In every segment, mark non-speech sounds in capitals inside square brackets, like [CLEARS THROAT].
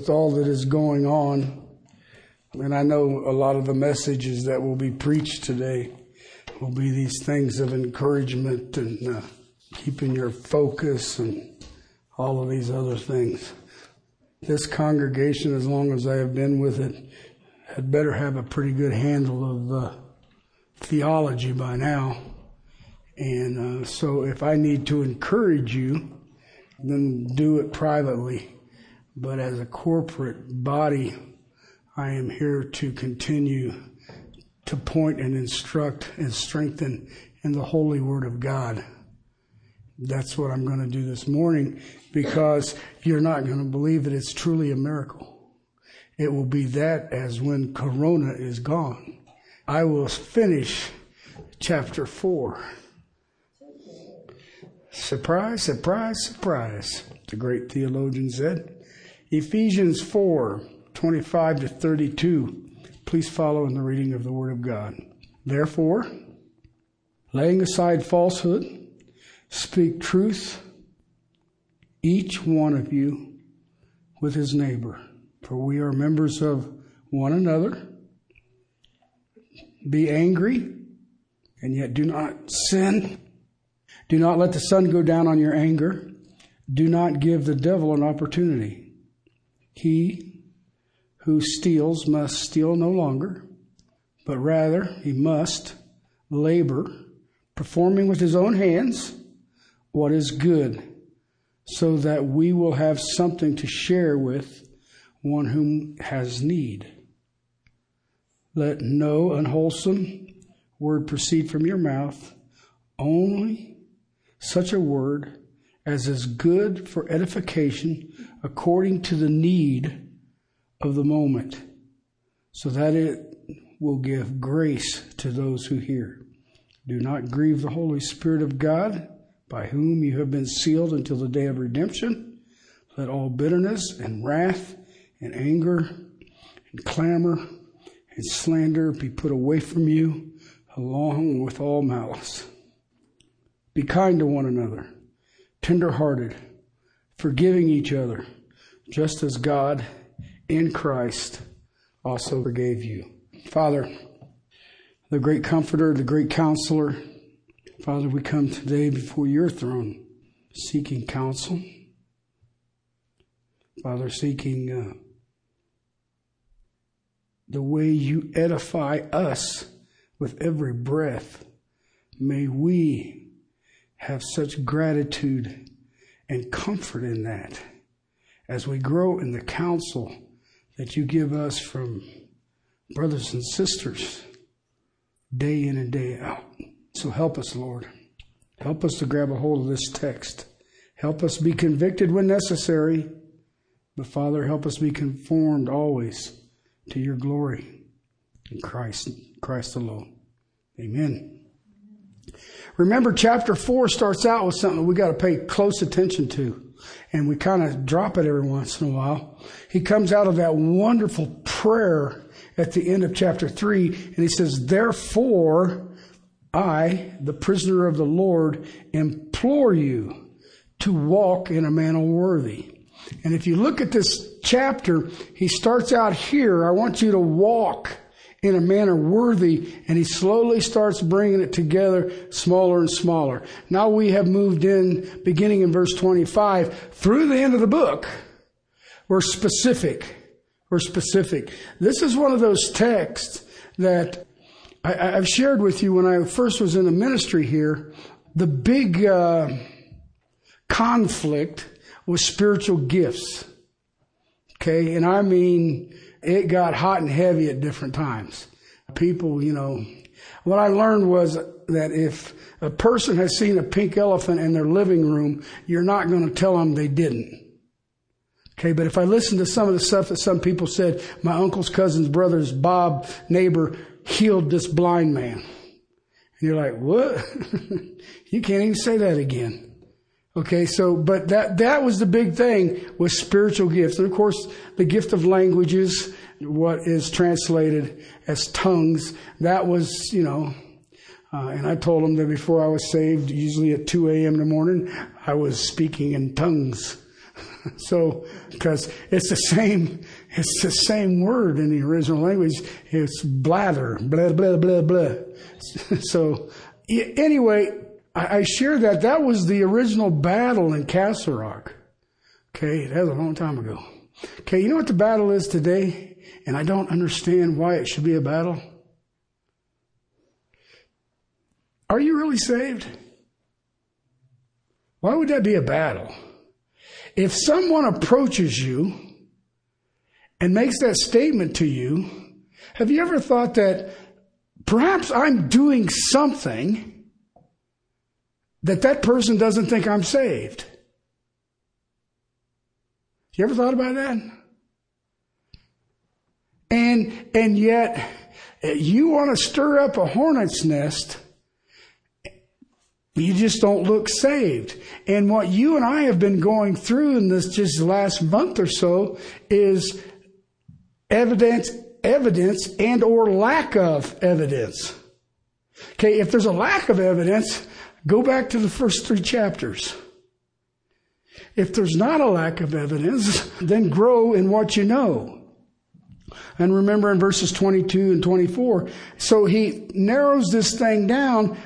with all that is going on, and I know a lot of the messages that will be preached today will be these things of encouragement and uh, keeping your focus and all of these other things. This congregation, as long as I have been with it, had better have a pretty good handle of uh, theology by now. And uh, so if I need to encourage you, then do it privately. But as a corporate body, I am here to continue to point and instruct and strengthen in the holy word of God. That's what I'm going to do this morning because you're not going to believe that it's truly a miracle. It will be that as when Corona is gone. I will finish chapter 4. Surprise, surprise, surprise, the great theologian said. Ephesians 4 25 to 32. Please follow in the reading of the Word of God. Therefore, laying aside falsehood, speak truth, each one of you with his neighbor, for we are members of one another. Be angry, and yet do not sin. Do not let the sun go down on your anger. Do not give the devil an opportunity. He who steals must steal no longer, but rather he must labor, performing with his own hands what is good, so that we will have something to share with one whom has need. Let no unwholesome word proceed from your mouth, only such a word as is good for edification according to the need of the moment, so that it will give grace to those who hear. Do not grieve the Holy Spirit of God, by whom you have been sealed until the day of redemption. Let all bitterness and wrath and anger and clamor and slander be put away from you, along with all malice. Be kind to one another, tenderhearted, forgiving each other, just as God in Christ also forgave you. Father, the great comforter, the great counselor, Father, we come today before your throne seeking counsel. Father, seeking uh, the way you edify us with every breath. May we have such gratitude and comfort in that as we grow in the counsel that you give us from brothers and sisters day in and day out. So help us, Lord. Help us to grab a hold of this text. Help us be convicted when necessary. But Father, help us be conformed always to your glory in Christ, Christ alone. Amen. Remember, chapter four starts out with something we got to pay close attention to. And we kind of drop it every once in a while. He comes out of that wonderful prayer at the end of chapter three, and he says, Therefore, I, the prisoner of the Lord, implore you to walk in a manner worthy. And if you look at this chapter, he starts out here, I want you to walk in a manner worthy, and he slowly starts bringing it together smaller and smaller. Now we have moved in, beginning in verse 25, through the end of the book. We're specific. We're specific. This is one of those texts that I, have shared with you when I first was in the ministry here. The big uh, conflict was spiritual gifts. Okay, and I mean it got hot and heavy at different times. People, you know, what I learned was that if a person has seen a pink elephant in their living room, you're not going to tell them they didn't. Okay, but if I listen to some of the stuff that some people said, my uncle's cousin's brother's Bob neighbor healed this blind man. And you're like, what? [LAUGHS] you can't even say that again. Okay, so, but that, that was the big thing with spiritual gifts. And of course, the gift of languages, what is translated as tongues, that was, you know, uh, and I told them that before I was saved, usually at 2 a.m. in the morning, I was speaking in tongues. [LAUGHS] so, because it's the same, it's the same word in the original language. It's blather, blah, blah, blah, blah. [LAUGHS] so, anyway, I, I share that. That was the original battle in Castle Rock. Okay, that was a long time ago. Okay, you know what the battle is today? And I don't understand why it should be a battle. Are you really saved? Why would that be a battle? If someone approaches you and makes that statement to you, have you ever thought that perhaps I'm doing something that that person doesn't think I'm saved? You ever thought about that? And, and yet you want to stir up a hornet's nest you just don't look saved. And what you and I have been going through in this just last month or so is evidence, evidence and or lack of evidence. Okay, if there's a lack of evidence, go back to the first three chapters. If there's not a lack of evidence, then grow in what you know. And remember in verses 22 and 24, so he narrows this thing down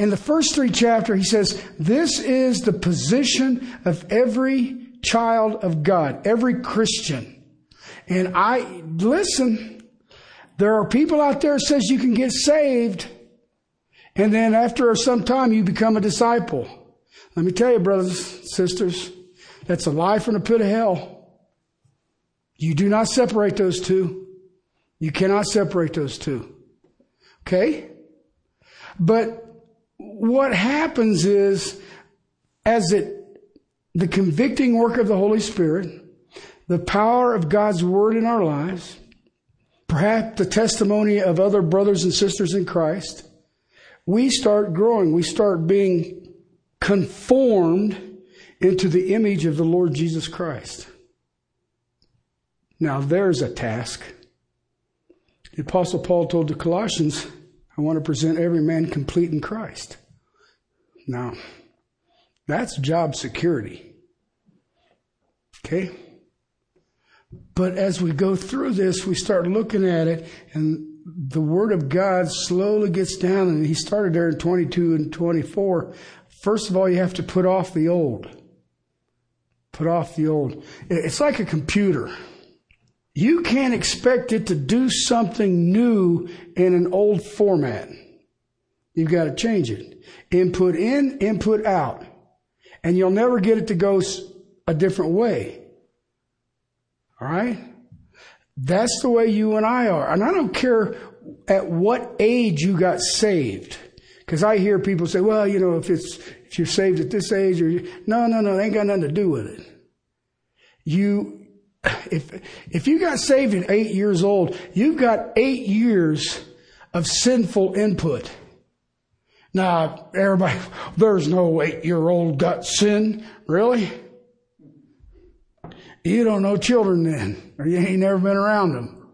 in the first three chapters, he says, This is the position of every child of God, every Christian. And I, listen, there are people out there says you can get saved, and then after some time you become a disciple. Let me tell you, brothers, sisters, that's a lie from the pit of hell. You do not separate those two. You cannot separate those two. Okay? But what happens is, as it, the convicting work of the Holy Spirit, the power of God's Word in our lives, perhaps the testimony of other brothers and sisters in Christ, we start growing. We start being conformed into the image of the Lord Jesus Christ. Now, there's a task. The Apostle Paul told the Colossians, I want to present every man complete in Christ. Now, that's job security. Okay? But as we go through this, we start looking at it, and the Word of God slowly gets down, and he started there in 22 and 24. First of all, you have to put off the old. Put off the old. It's like a computer. You can't expect it to do something new in an old format. You've got to change it. Input in, input out. And you'll never get it to go a different way. All right? That's the way you and I are. And I don't care at what age you got saved. Because I hear people say, well, you know, if it's, if you're saved at this age or, no, no, no, it ain't got nothing to do with it. You, if, if you got saved at eight years old, you've got eight years of sinful input. Now, everybody, [LAUGHS] there's no eight year old got sin. Really? You don't know children then, or you ain't never been around them.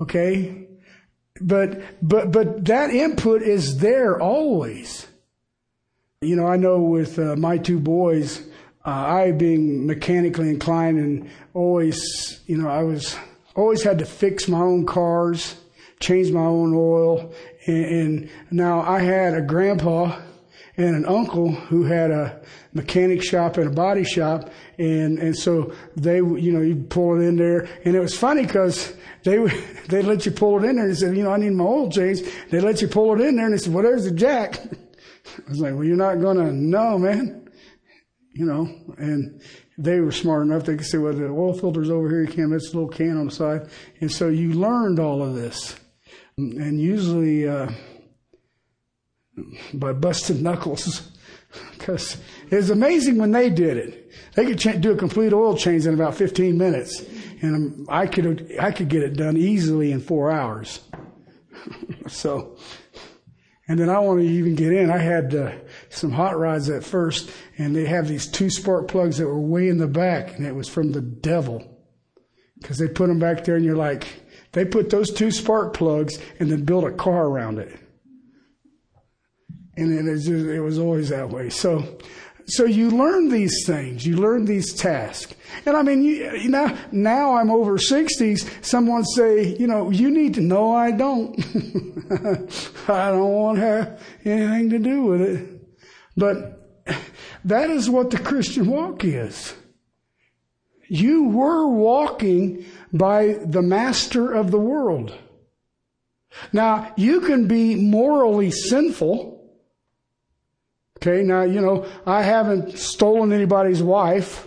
Okay? But, but, but that input is there always. You know, I know with uh, my two boys, uh, I being mechanically inclined and always, you know, I was always had to fix my own cars, change my own oil. And, and now I had a grandpa and an uncle who had a mechanic shop and a body shop. And, and so they, you know, you pull it in there. And it was funny because they, [LAUGHS] they let you pull it in there and said, you know, I need my oil changed. They let you pull it in there and they said, well, there's the jack. [LAUGHS] I was like, well, you're not going to know, man you know, and they were smart enough. They could say, well, the oil filter's over here. You can't, it's a little can on the side. And so you learned all of this. And usually, uh, by busting knuckles, [LAUGHS] because it was amazing when they did it. They could ch- do a complete oil change in about 15 minutes. And I could, I could get it done easily in four hours. [LAUGHS] so, and then I want to even get in. I had uh, some hot rods at first, and they have these two spark plugs that were way in the back, and it was from the devil. Because they put them back there, and you're like, they put those two spark plugs and then built a car around it. And it was, just, it was always that way. So so you learn these things, you learn these tasks. And I mean, you, you know, now I'm over 60s. Someone say, you know, you need to know I don't. [LAUGHS] I don't want to have anything to do with it. But that is what the Christian walk is. You were walking by the master of the world. Now, you can be morally sinful Okay, now, you know, I haven't stolen anybody's wife.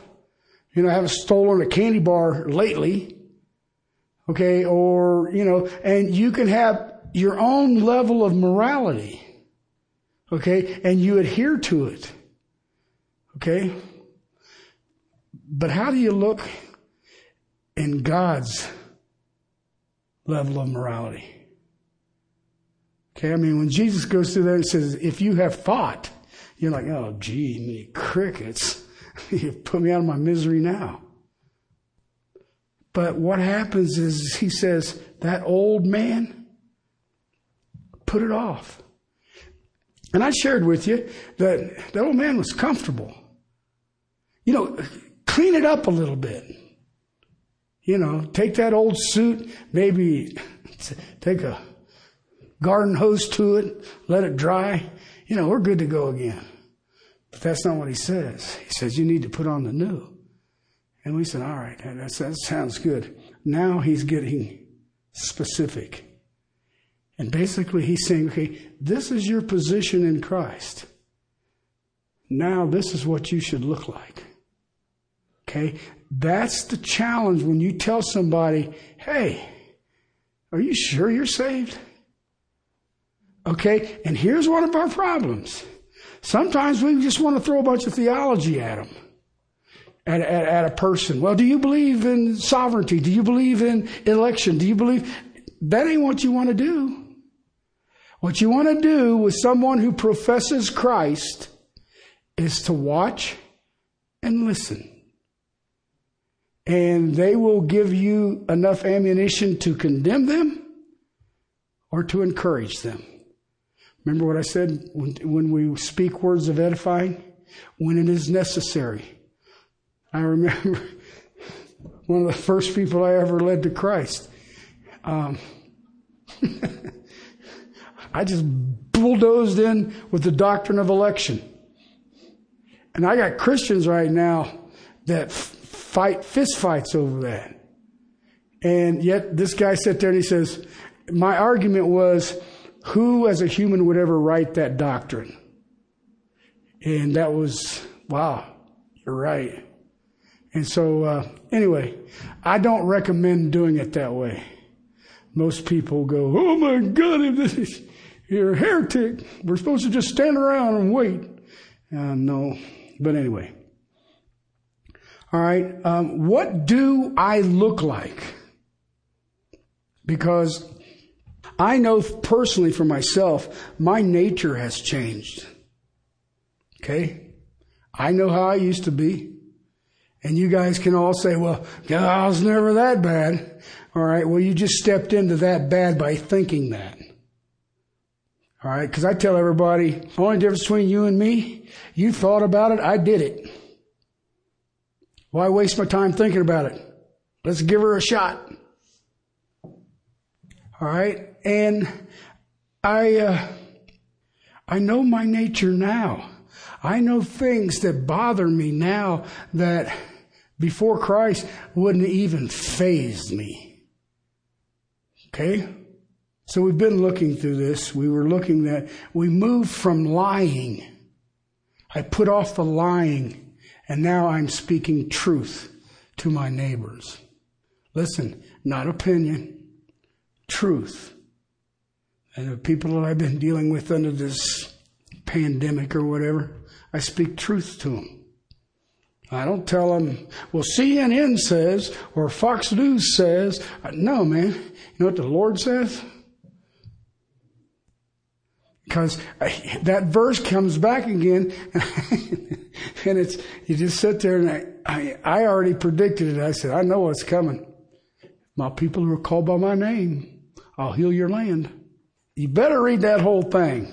You know, I haven't stolen a candy bar lately. Okay, or, you know, and you can have your own level of morality. Okay, and you adhere to it. Okay? But how do you look in God's level of morality? Okay, I mean, when Jesus goes through there and says, if you have thought, you're like, oh, gee, crickets. [LAUGHS] you put me out of my misery now. But what happens is he says, that old man, put it off. And I shared with you that the old man was comfortable. You know, clean it up a little bit. You know, take that old suit, maybe [LAUGHS] take a garden hose to it, let it dry, you know, we're good to go again. But that's not what he says. He says, you need to put on the new. And we said, all right, that, sounds good. Now he's getting specific. And basically he's saying, okay, this is your position in Christ. Now this is what you should look like. Okay? That's the challenge when you tell somebody, hey, are you sure you're saved? Okay? And here's one of our problems. Sometimes we just want to throw a bunch of theology at them, at, at, at, a person. Well, do you believe in sovereignty? Do you believe in election? Do you believe? That ain't what you want to do. What you want to do with someone who professes Christ is to watch and listen. And they will give you enough ammunition to condemn them or to encourage them. Remember what I said when, when we speak words of edifying? When it is necessary. I remember [LAUGHS] one of the first people I ever led to Christ. Um, [LAUGHS] I just bulldozed in with the doctrine of election. And I got Christians right now that fight fist fights over that. And yet this guy sat there and he says, my argument was, who as a human would ever write that doctrine? And that was, wow, you're right. And so, uh, anyway, I don't recommend doing it that way. Most people go, oh my God, if this is, you're a heretic. We're supposed to just stand around and wait. Uh, no. But anyway. All right. Um, what do I look like? Because I know personally for myself, my nature has changed. Okay? I know how I used to be. And you guys can all say, well, I was never that bad. All right. Well, you just stepped into that bad by thinking that. All right. Cause I tell everybody, the only difference between you and me, you thought about it. I did it. Why waste my time thinking about it? Let's give her a shot. All right. And I, uh, I know my nature now. I know things that bother me now that before Christ wouldn't even faze me. Okay? So we've been looking through this. We were looking that we moved from lying. I put off the lying and now I'm speaking truth to my neighbors. Listen, not opinion, truth. And the people that I've been dealing with under this pandemic or whatever, I speak truth to them. I don't tell them, well, CNN says or Fox News says. Uh, no, man. You know what the Lord says? Because uh, that verse comes back again, [LAUGHS] and it's you just sit there and I, I, I already predicted it. I said, I know what's coming. My people who are called by my name, I'll heal your land. You better read that whole thing.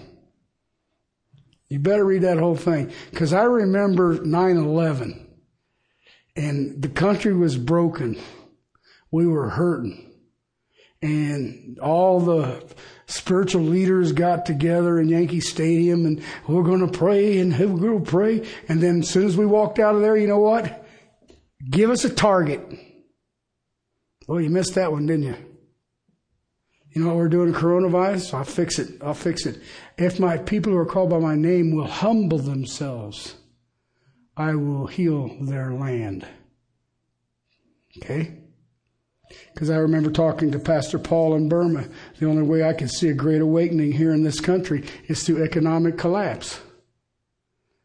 You better read that whole thing. Because I remember 9 11 and the country was broken. We were hurting. And all the spiritual leaders got together in Yankee Stadium and we're going to pray and [LAUGHS] we're going to pray. And then as soon as we walked out of there, you know what? Give us a target. Well, you missed that one, didn't you? You know what we're doing coronavirus? I'll fix it. I'll fix it. If my people who are called by my name will humble themselves, I will heal their land. Okay? Because I remember talking to Pastor Paul in Burma. The only way I can see a great awakening here in this country is through economic collapse.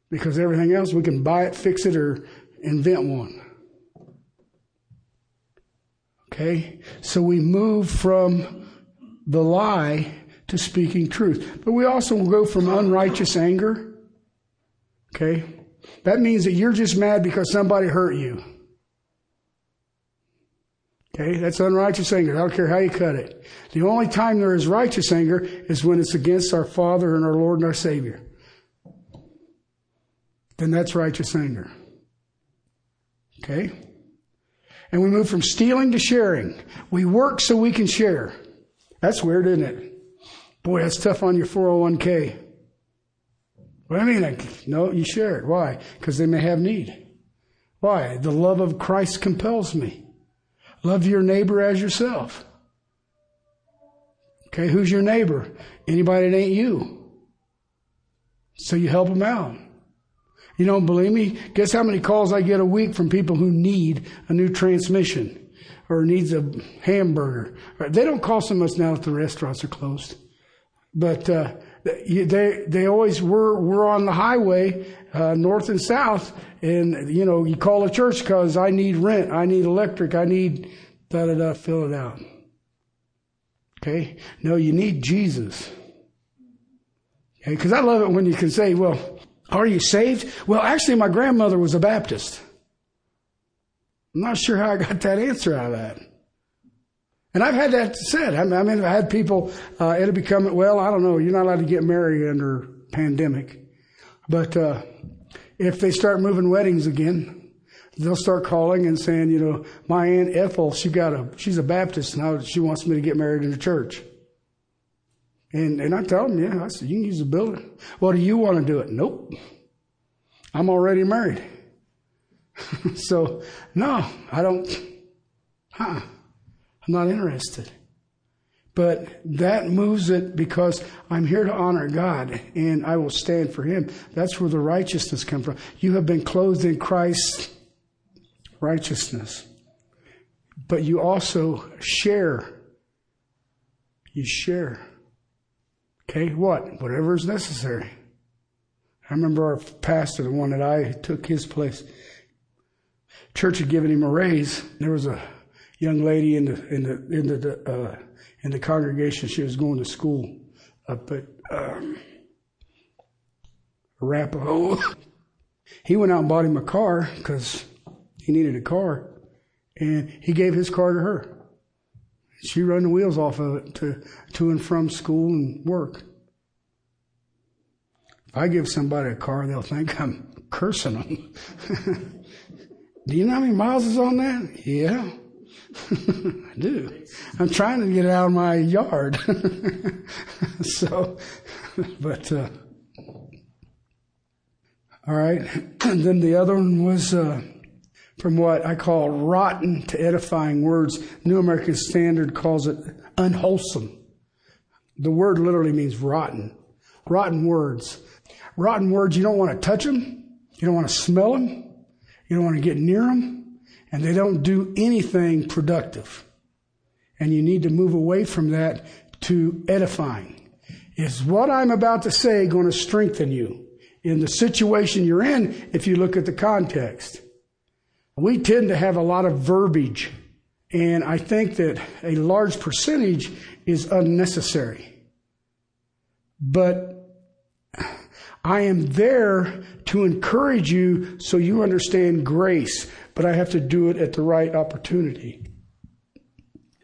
Because everything else, we can buy it, fix it, or invent one. Okay? So we move from the lie to speaking truth. But we also go from unrighteous anger. Okay? That means that you're just mad because somebody hurt you. Okay? That's unrighteous anger. I don't care how you cut it. The only time there is righteous anger is when it's against our Father and our Lord and our Savior. Then that's righteous anger. Okay? And we move from stealing to sharing. We work so we can share. That's weird, isn't it? Boy, that's tough on your 401k. What do you mean? Like, no, you share it. Why? Because they may have need. Why? The love of Christ compels me. Love your neighbor as yourself. Okay, who's your neighbor? Anybody that ain't you. So you help them out. You don't believe me? Guess how many calls I get a week from people who need a new transmission or needs a hamburger. They don't call so much now that the restaurants are closed. But uh, they they always were we're on the highway uh, north and south, and you know you call a church because I need rent, I need electric, I need da da da. Fill it out. Okay, no, you need Jesus. Okay, because I love it when you can say, "Well, are you saved?" Well, actually, my grandmother was a Baptist. I'm not sure how I got that answer out of that. And I've had that said. I mean, I've had people, uh, it'll become, well, I don't know, you're not allowed to get married under pandemic. But, uh, if they start moving weddings again, they'll start calling and saying, you know, my aunt Ethel, she got a, she's a Baptist now she wants me to get married in the church. And, and I tell them, yeah, I said, you can use the building. Well, do you want to do it? Nope. I'm already married. [LAUGHS] so, no, I don't, huh, I'm not interested. But that moves it because I'm here to honor God and I will stand for Him. That's where the righteousness comes from. You have been clothed in Christ's righteousness. But you also share. You share. Okay, what? Whatever is necessary. I remember our pastor, the one that I took his place church had given him a raise. There was a young lady in the in the in the uh, in the congregation. She was going to school up at um, Arapahoe. He went out and bought him a car because he needed a car, and he gave his car to her. She run the wheels off of it to to and from school and work. If I give somebody a car, they'll think I'm cursing them. [LAUGHS] Do you know how many miles is on that? Yeah. [LAUGHS] I do. I'm trying to get it out of my yard. [LAUGHS] so, but, uh, all right. And [CLEARS THROAT] then the other one was, uh, from what I call rotten to edifying words. New American Standard calls it unwholesome. The word literally means rotten. Rotten words. Rotten words, you don't want to touch them. You don't want to smell them. You don't want to get near them, and they don't do anything productive. And you need to move away from that to edifying. Is what I'm about to say going to strengthen you in the situation you're in if you look at the context? We tend to have a lot of verbiage, and I think that a large percentage is unnecessary. But I am there to encourage you so you understand grace, but I have to do it at the right opportunity.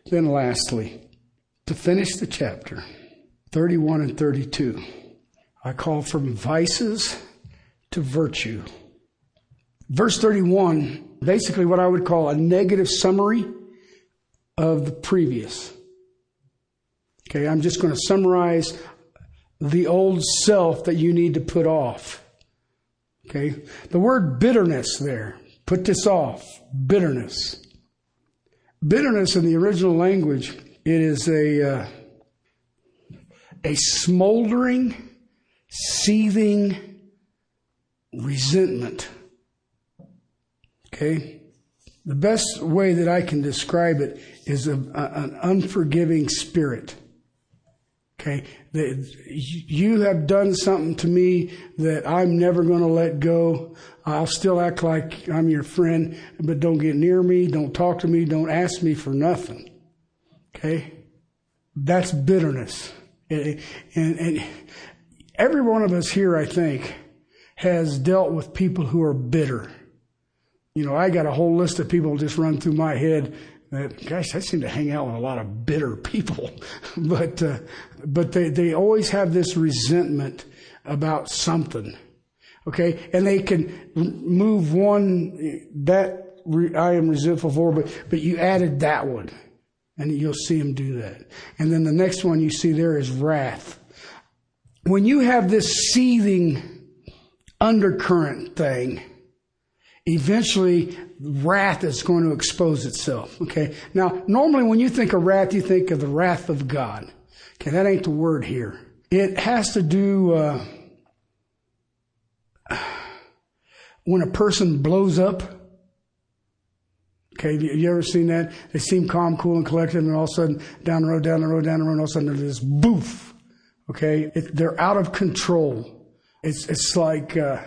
Then, lastly, to finish the chapter 31 and 32, I call from vices to virtue. Verse 31, basically what I would call a negative summary of the previous. Okay, I'm just going to summarize the old self that you need to put off. Okay, the word bitterness there, put this off, bitterness. Bitterness in the original language, it is a, uh, a smoldering, seething resentment. Okay? The best way that I can describe it is a, a, an unforgiving spirit. Okay? You have done something to me that I'm never going to let go. I'll still act like I'm your friend, but don't get near me, don't talk to me, don't ask me for nothing. Okay? That's bitterness. And, and, and every one of us here, I think, has dealt with people who are bitter. You know, I got a whole list of people just run through my head gosh, I seem to hang out with a lot of bitter people. [LAUGHS] but, uh, but they, they always have this resentment about something. Okay. And they can move one, that I am resentful for, but, but you added that one and you'll see them do that. And then the next one you see there is wrath. When you have this seething undercurrent thing, eventually wrath is going to expose itself. Okay. Now, normally when you think of wrath, you think of the wrath of God. Okay. That ain't the word here. It has to do, uh, when a person blows up. Okay. You ever seen that? They seem calm, cool, and collected, and all of a sudden, down the road, down the road, down the road, all of a sudden there's this boof. Okay. It, they're out of control. It's, it's like, uh,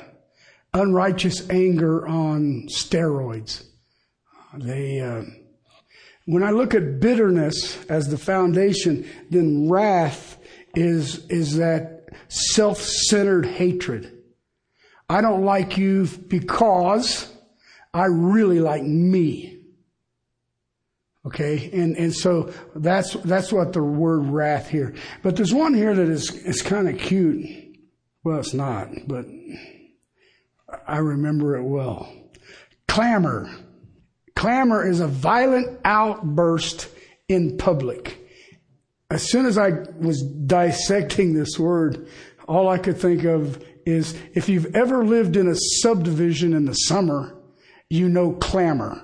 unrighteous anger on steroids. They, uh, when I look at bitterness as the foundation, then wrath is, is that self-centered hatred. I don't like you because I really like me. Okay, and and so that's that's what the word wrath here. But there's one here that is is kind of cute. Well, it's not, but I remember it well. Clamor. Clamor is a violent outburst in public. As soon as I was dissecting this word, all I could think of is if you've ever lived in a subdivision in the summer, you know clamor.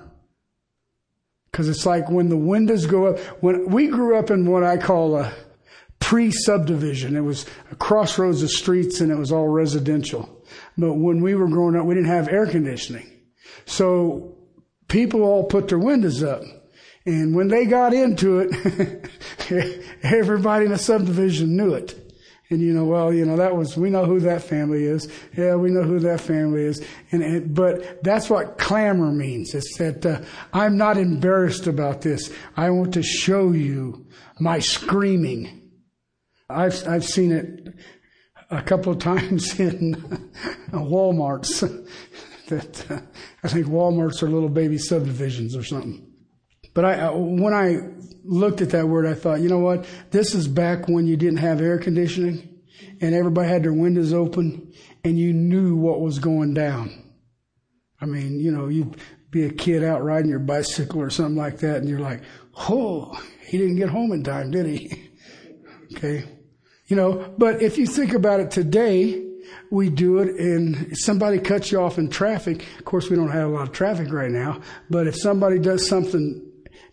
Cause it's like when the windows go up, when we grew up in what I call a pre-subdivision, it was a crossroads of streets and it was all residential. But when we were growing up, we didn't have air conditioning. So people all put their windows up. And when they got into it, [LAUGHS] everybody in the subdivision knew it. And you know, well, you know, that was, we know who that family is. Yeah, we know who that family is. And, and but that's what clamor means. It's that, uh, I'm not embarrassed about this. I want to show you my screaming. I've, I've seen it a couple of times [LAUGHS] in Walmarts. that uh, I think Walmarts are little baby subdivisions or something. But I, uh, when I looked at that word, I thought, you know what? This is back when you didn't have air conditioning and everybody had their windows open and you knew what was going down. I mean, you know, you'd be a kid out riding your bicycle or something like that and you're like, oh, he didn't get home in time, did he? [LAUGHS] okay. You know, but if you think about it today, we do it and somebody cuts you off in traffic, of course we don't have a lot of traffic right now, but if somebody does something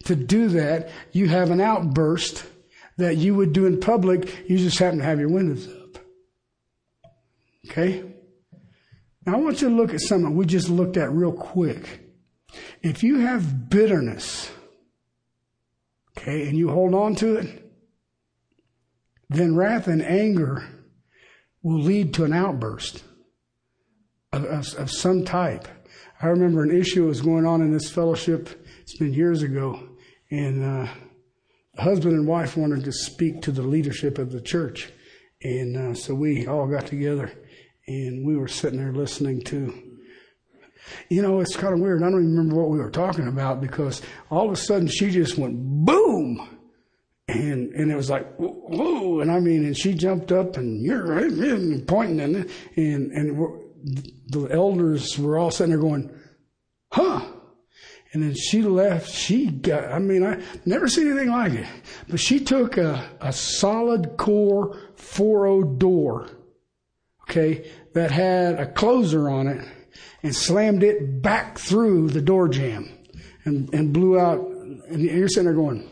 to do that, you have an outburst that you would do in public, you just happen to have your windows up. Okay? Now I want you to look at something we just looked at real quick. If you have bitterness, okay, and you hold on to it, then wrath and anger will lead to an outburst of, of, of some type. I remember an issue was going on in this fellowship. It's been years ago, and uh, husband and wife wanted to speak to the leadership of the church, and uh, so we all got together, and we were sitting there listening to. You know, it's kind of weird. I don't even remember what we were talking about because all of a sudden she just went boom and and it was like whoa and i mean and she jumped up and you're pointing and and and the elders were all sitting there going huh. And then she left. She got i mean i never seen anything like it. But she took a, a solid core 4 door okay that had a closer on it and slammed it back through the door jamb and, and blew out. And you're sitting there going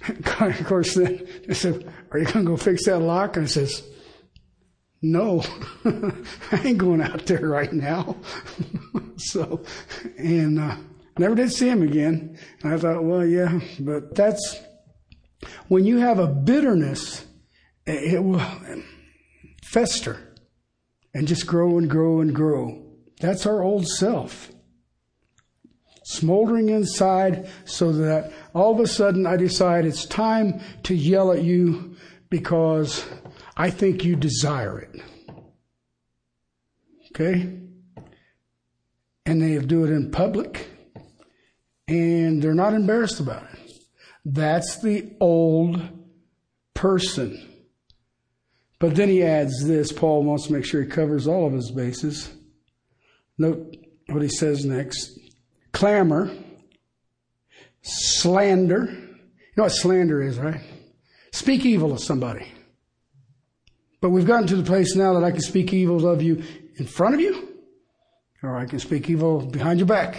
[LAUGHS] of course, then they said, Are you going to go fix that lock? And I says, No, [LAUGHS] I ain't going out there right now. [LAUGHS] so, and uh, never did see him again. And I thought, Well, yeah, but that's when you have a bitterness, it will fester and just grow and grow and grow. That's our old self smoldering inside so that all of a sudden I decide it's time to yell at you because I think you desire it. Okay? And they do it in public and they're not embarrassed about it. That's the old person. But then he adds this Paul wants to make sure he covers all of his bases. Note what he says next clamor, slander. You know what slander is, right? Speak evil of somebody. But we've gotten to the place now that I can speak evil of you in front of you, or I can speak evil behind your back.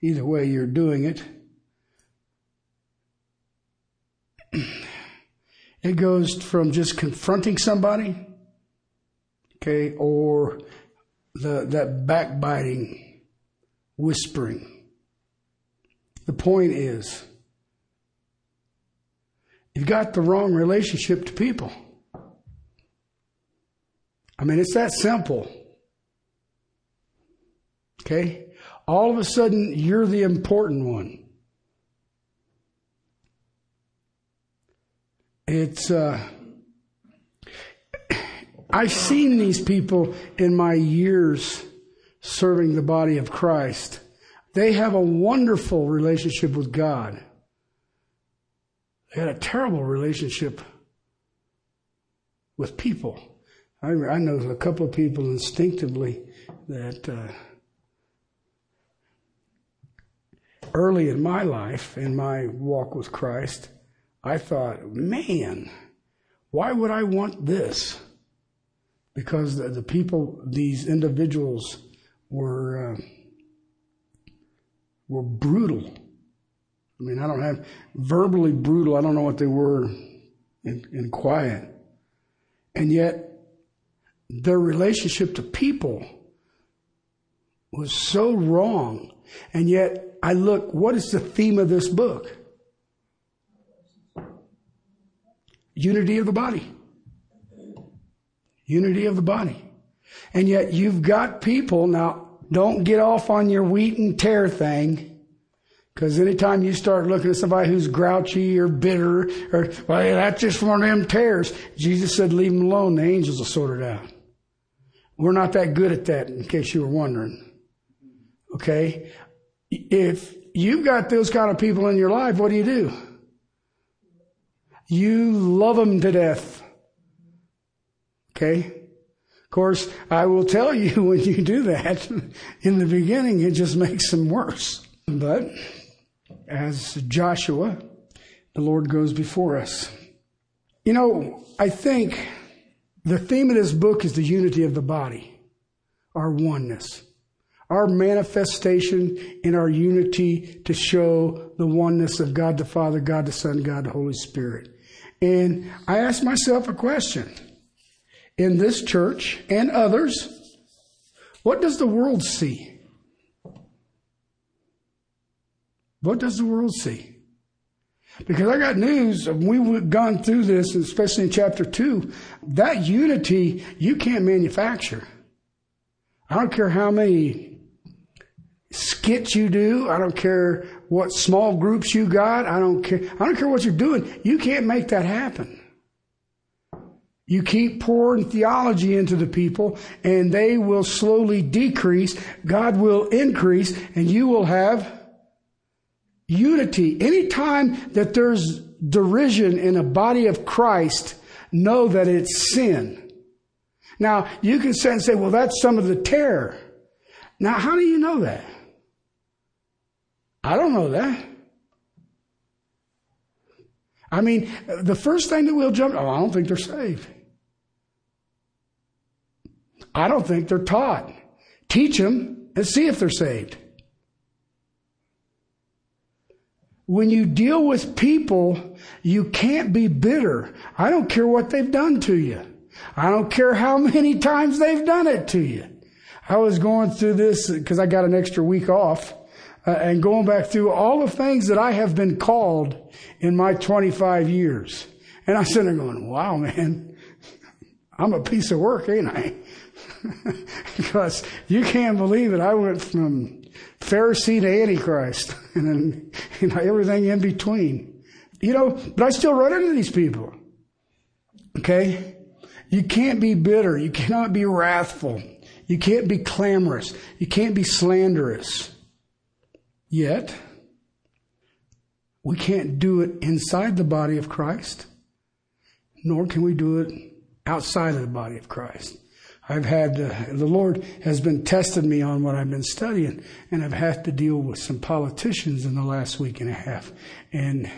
Either way, you're doing it. It goes from just confronting somebody, okay, or the that backbiting whispering. The point is, you've got the wrong relationship to people. I mean, it's that simple. Okay? All of a sudden, you're the important one. It's, uh, I've seen these people in my years serving the body of Christ. They have a wonderful relationship with God. They had a terrible relationship with people. I, I know a couple of people instinctively that uh, early in my life, in my walk with Christ, I thought, man, why would I want this? Because the, the people, these individuals, were uh, were brutal. I mean, I don't have verbally brutal. I don't know what they were in, in quiet, and yet their relationship to people was so wrong. And yet, I look. What is the theme of this book? Unity of the body. Unity of the body. And yet you've got people now, don't get off on your wheat and tare thing. Because anytime you start looking at somebody who's grouchy or bitter, or, well, that's just one of them tares, Jesus said, leave them alone. The angels will sort it out. We're not that good at that, in case you were wondering. Okay? If you've got those kind of people in your life, what do you do? You love them to death. Okay? Course, I will tell you [LAUGHS] when you do that, in the beginning, it just makes them worse. But as Joshua, the Lord goes before us. You know, I think the theme of this book is the unity of the body, our oneness, our manifestation in our unity to show the oneness of God the Father, God the Son, God the Holy Spirit. And I ask myself a question in this church and others, what does the world see? What does the world see? Because I got news, we've gone through this, especially in chapter 2, that unity you can't manufacture. I don't care how many skits you do. I don't care what small groups you got. I don't care. I don't care what you're doing. You can't make that happen. You keep pouring theology into the people and they will slowly decrease. God will increase and you will have unity. Anytime that there's derision in a body of Christ, know that it's sin. Now, you can say and say, well, that's some of the tares. Now, how do you know that? I don't know that. I mean, the first thing that we'll jump, oh, I don't think they're saved. I don't think they're taught. Teach them and see if they're saved. When you deal with people, you can't be bitter. I don't care what they've done to you. I don't care how [LAUGHS] many times they've done it to you. I was going through this because I got an extra week off uh, and going back through all the things that I have been called in my 25 years. And I'm sitting there going, wow, man, [LAUGHS] I'm a piece of work, ain't I? [LAUGHS] because you can't believe it. I went from Pharisee to Antichrist [LAUGHS] and then, you know, everything in between. You know, but I still run into these people. Okay? You can't be bitter. You cannot be wrathful. You can't be clamorous. You can't be slanderous. Yet, we can't do it inside the body of Christ, nor can we do it outside of the body of Christ. I've had, uh, the Lord has been testing me on what I've been studying, and I've had to deal with some politicians in the last week and a half. And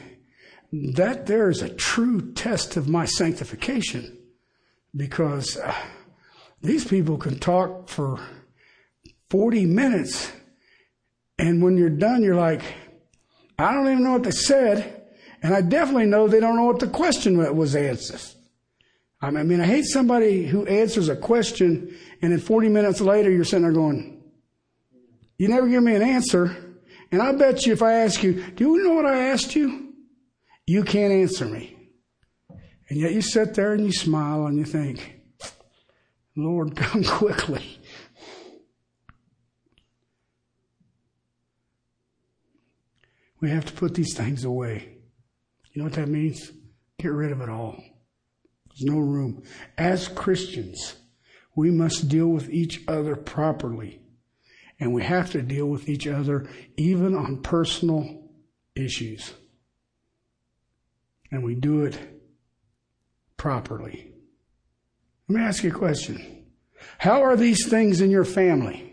that there is a true test of my sanctification because uh, these people can talk for 40 minutes, and when you're done, you're like, I don't even know what they said, and I definitely know they don't know what the question was answered. I mean, I hate somebody who answers a question and then 40 minutes later you're sitting there going, you never give me an answer. And I bet you if I ask you, do you know what I asked you? You can't answer me. And yet you sit there and you smile and you think, Lord, [LAUGHS] come quickly. We have to put these things away. You know what that means? Get rid of it all. There's no room. As Christians, we must deal with each other properly. And we have to deal with each other even on personal issues. And we do it properly. Let me ask you a question. How are these things in your family?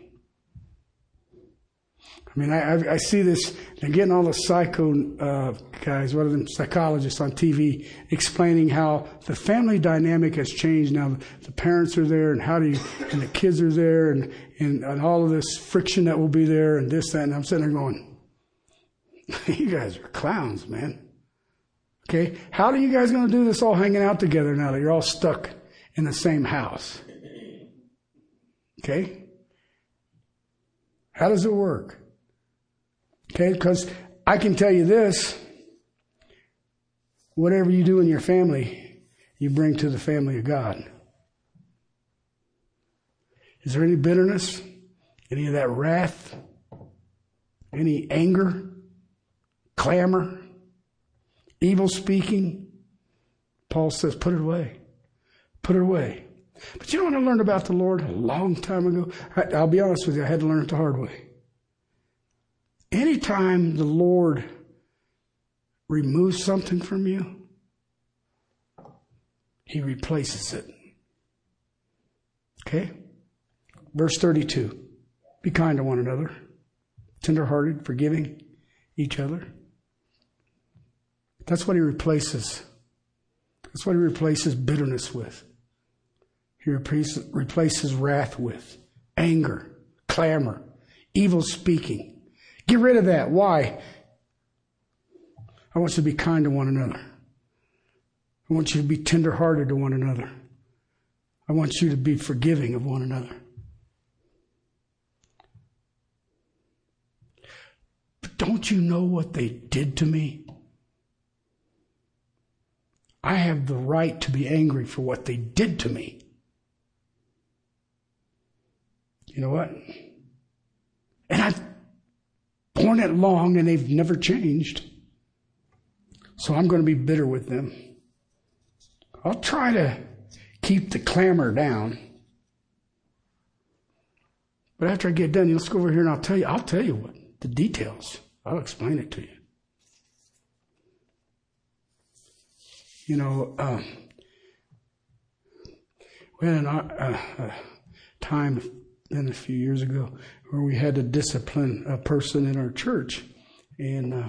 I mean, I, I see this, getting all the psycho uh, guys, one of them, psychologists on TV explaining how the family dynamic has changed now. The parents are there and how do you, and the kids are there and, and, and all of this friction that will be there and this, that. And I'm sitting there going, [LAUGHS] you guys are clowns, man. Okay. How are you guys going to do this all hanging out together now that you're all stuck in the same house? Okay. How does it work? Okay, because I can tell you this whatever you do in your family, you bring to the family of God. Is there any bitterness? Any of that wrath? Any anger? Clamor? Evil speaking? Paul says, put it away. Put it away. But you know what I learned about the Lord a long time ago? I'll be honest with you, I had to learn it the hard way. Anytime the Lord removes something from you, He replaces it. Okay? Verse 32 Be kind to one another, tenderhearted, forgiving each other. That's what He replaces. That's what He replaces bitterness with. He replaces, replaces wrath with anger, clamor, evil speaking Get rid of that. Why? I want you to be kind to one another. I want you to be tenderhearted to one another. I want you to be forgiving of one another. But don't you know what they did to me? I have the right to be angry for what they did to me. You know what? And I've pouring it long and they've never changed. So I'm going to be bitter with them. I'll try to keep the clamor down. But after I get done, let's go over here and I'll tell you, I'll tell you what the details. I'll explain it to you. You know, um, had a uh, uh, time then a few years ago where we had to discipline a person in our church. And uh,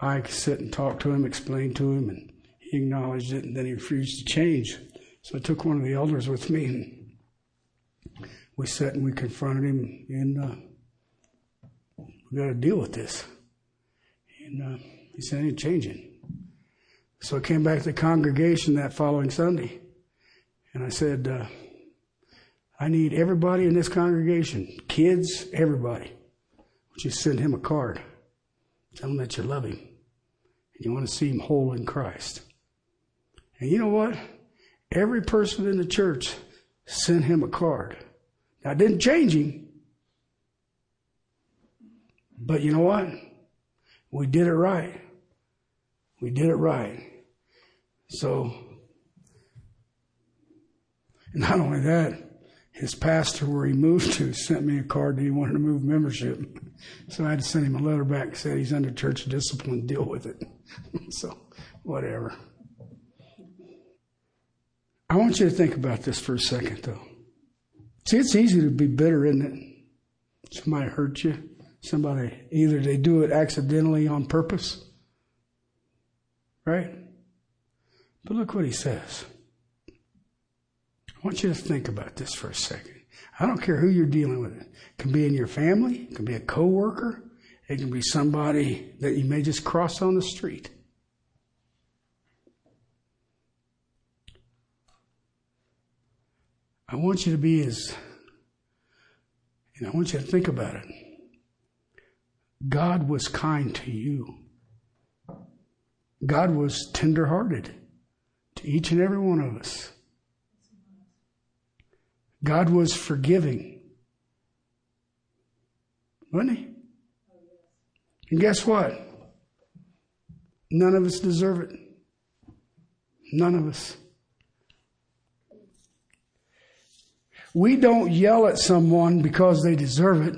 I sit and talk to him, explain to him, and he acknowledged it, and then he refused to change. So I took one of the elders with me, and we sat and we confronted him, and uh, we got to deal with this. And uh, he said, I ain't changing. So I came back to the congregation that following Sunday, and I said, uh, I need everybody in this congregation, kids, everybody. Would you send him a card? Tell him that you love him and you want to see him whole in Christ. And you know what? Every person in the church sent him a card. Now, I didn't change him. But you know what? We did it right. We did it right. So, not only that, his pastor where he moved to sent me a card that he wanted to move membership. So I had to send him a letter back that said he's under church discipline, deal with it. [LAUGHS] so, whatever. I want you to think about this for a second, though. See, it's easy to be bitter, isn't it? Somebody hurt you. Somebody, either they do it accidentally on purpose, right? But look what he says. I want you to think about this for a second. I don't care who you're dealing with. It can be in your family, it can be a coworker, it can be somebody that you may just cross on the street. I want you to be as, and I want you to think about it. God was kind to you. God was tenderhearted to each and every one of us. God was forgiving. Wasn't he? And guess what? None of us deserve it. None of us. We don't yell at someone because they deserve it.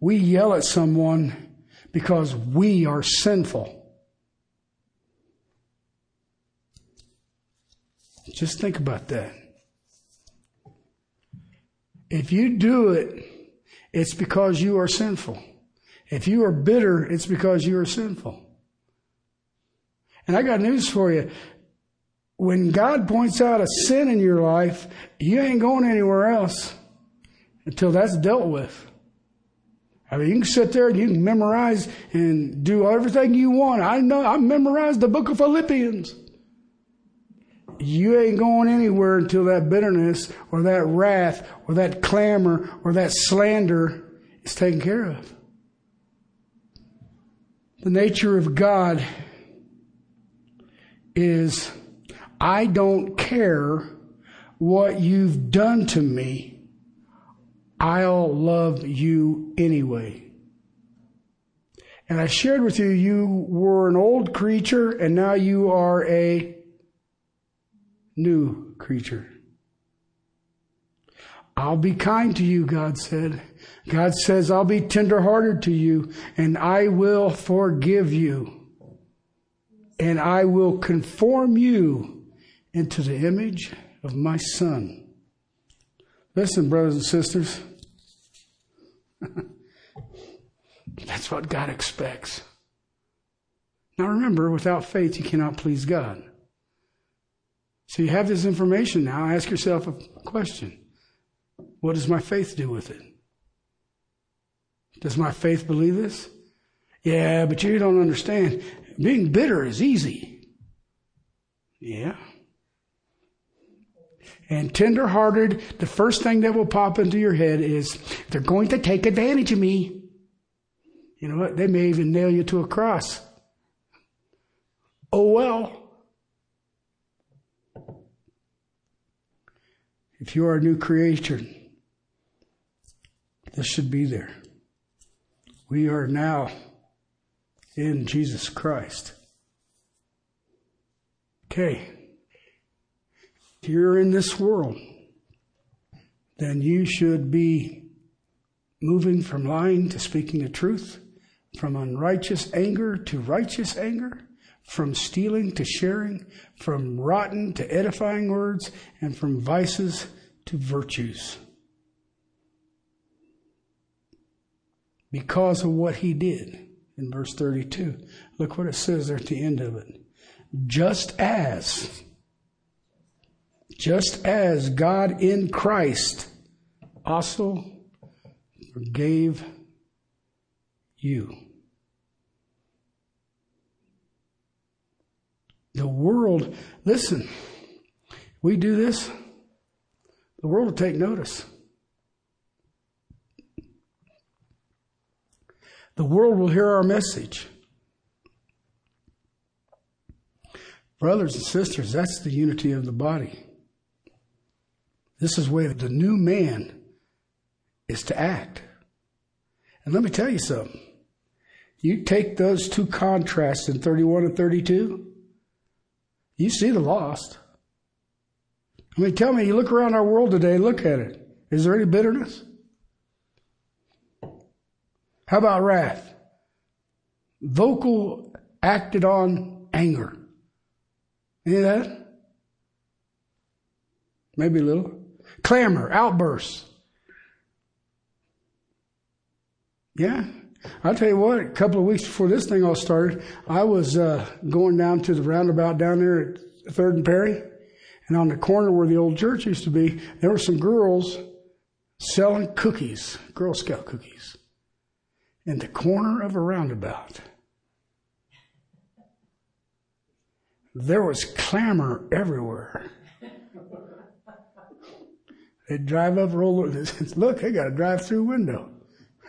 We yell at someone because we are sinful. Just think about that. If you do it, it's because you are sinful. If you are bitter, it's because you are sinful. And I got news for you. When God points out a sin in your life, you ain't going anywhere else until that's dealt with. I mean, you can sit there and you can memorize and do everything you want. I know I memorized the book of Philippians you ain't going anywhere until that bitterness or that wrath or that clamor or that slander is taken care of. The nature of God is I don't care what you've done to me. I'll love you anyway. And I shared with you, you were an old creature and now you are a new creature. I'll be kind to you, God said. God says, I'll be tenderhearted to you and I will forgive you. And I will conform you into the image of my son. Listen, brothers and sisters. [LAUGHS] That's what God expects. Now remember, without faith, you cannot please God. So you have this information now. Ask yourself a question What does my faith do with it? Does my faith believe this? Yeah, but you don't understand. Being bitter is easy. Yeah. And tenderhearted, the first thing that will pop into your head is they're going to take advantage of me. You know what? They may even nail you to a cross. Oh well. If you are a new creation, this should be there. We are now in Jesus Christ. Okay. If you're in this world, then you should be moving from lying to speaking the truth, from unrighteous anger to righteous anger, from stealing to sharing, from rotten to edifying words, and from vices to virtues. Because of what he did in verse 32. Look what it says there at the end of it. Just as, just as God in Christ also forgave you. The world, listen, we do this, the world will take notice. The world will hear our message. Brothers and sisters, that's the unity of the body. This is way the new man is to act. And let me tell you something. You take those two contrasts in 31 and 32, you see the lost. I mean, tell me, you look around our world today, look at it. Is there any bitterness? How about wrath? Vocal, acted on anger. Any of that? Maybe a little. Clamor, outbursts. Yeah. I'll tell you what, a couple of weeks before this thing all started, I was uh, going down to the roundabout down there at 3rd and Perry. And on the corner where the old church used to be, there were some girls selling cookies, Girl Scout cookies, in the corner of a roundabout. There was clamor everywhere. They'd drive up, roll, [LAUGHS] look, they got a drive through window.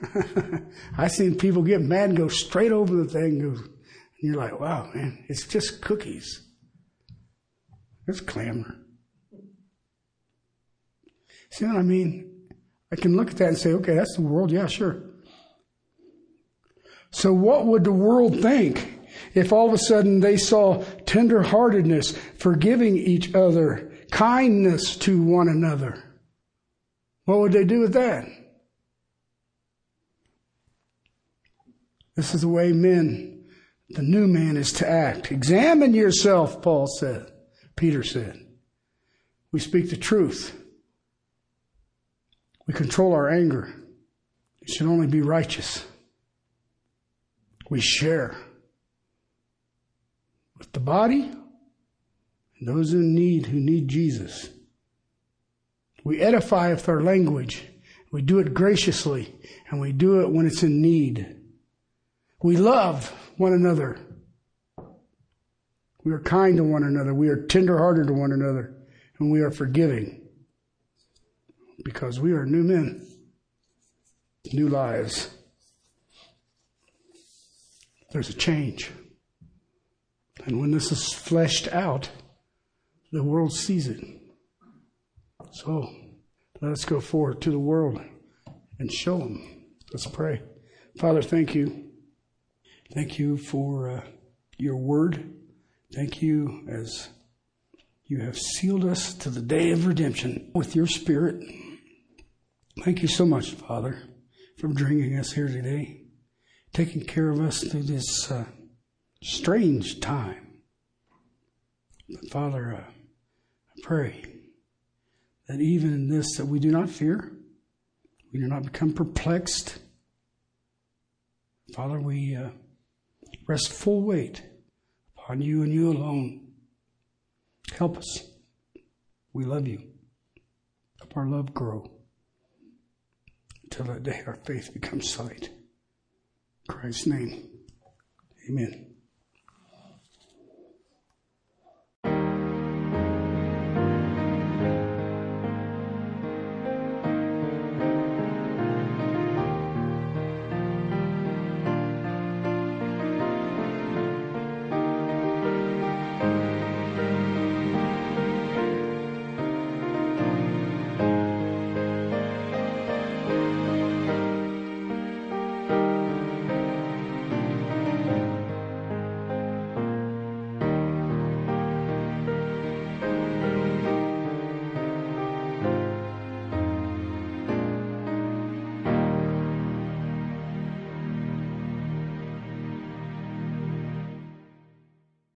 [LAUGHS] I seen people get mad and go straight over the thing. And you're like, wow, man, it's just cookies. It's clamor. See what I mean? I can look at that and say, okay, that's the world. Yeah, sure. So what would the world think if all of a sudden they saw tenderheartedness, forgiving each other, kindness to one another? What would they do with that? This is the way men, the new man is to act. Examine yourself, Paul said. Peter said. We speak the truth. We control our anger. It should only be righteous. We share with the body and those in need who need Jesus. We edify with our language. We do it graciously and we do it when it's in need. We love one another. We are kind to one another. We are tenderhearted to one another. And we are forgiving. Because we are new men, new lives. There's a change. And when this is fleshed out, the world sees it. So let us go forward to the world and show them. Let's pray. Father, thank you. Thank you for uh, your word. Thank you as you have sealed us to the day of redemption with your spirit. Thank you so much, Father, for bringing us here today, taking care of us through this uh, strange time. But Father, uh, I pray that even in this that we do not fear, we do not become perplexed. Father, we uh, rest full weight upon you and you alone. Help us. We love you. Help our love grow until that day our faith becomes sight. In Christ's name, amen.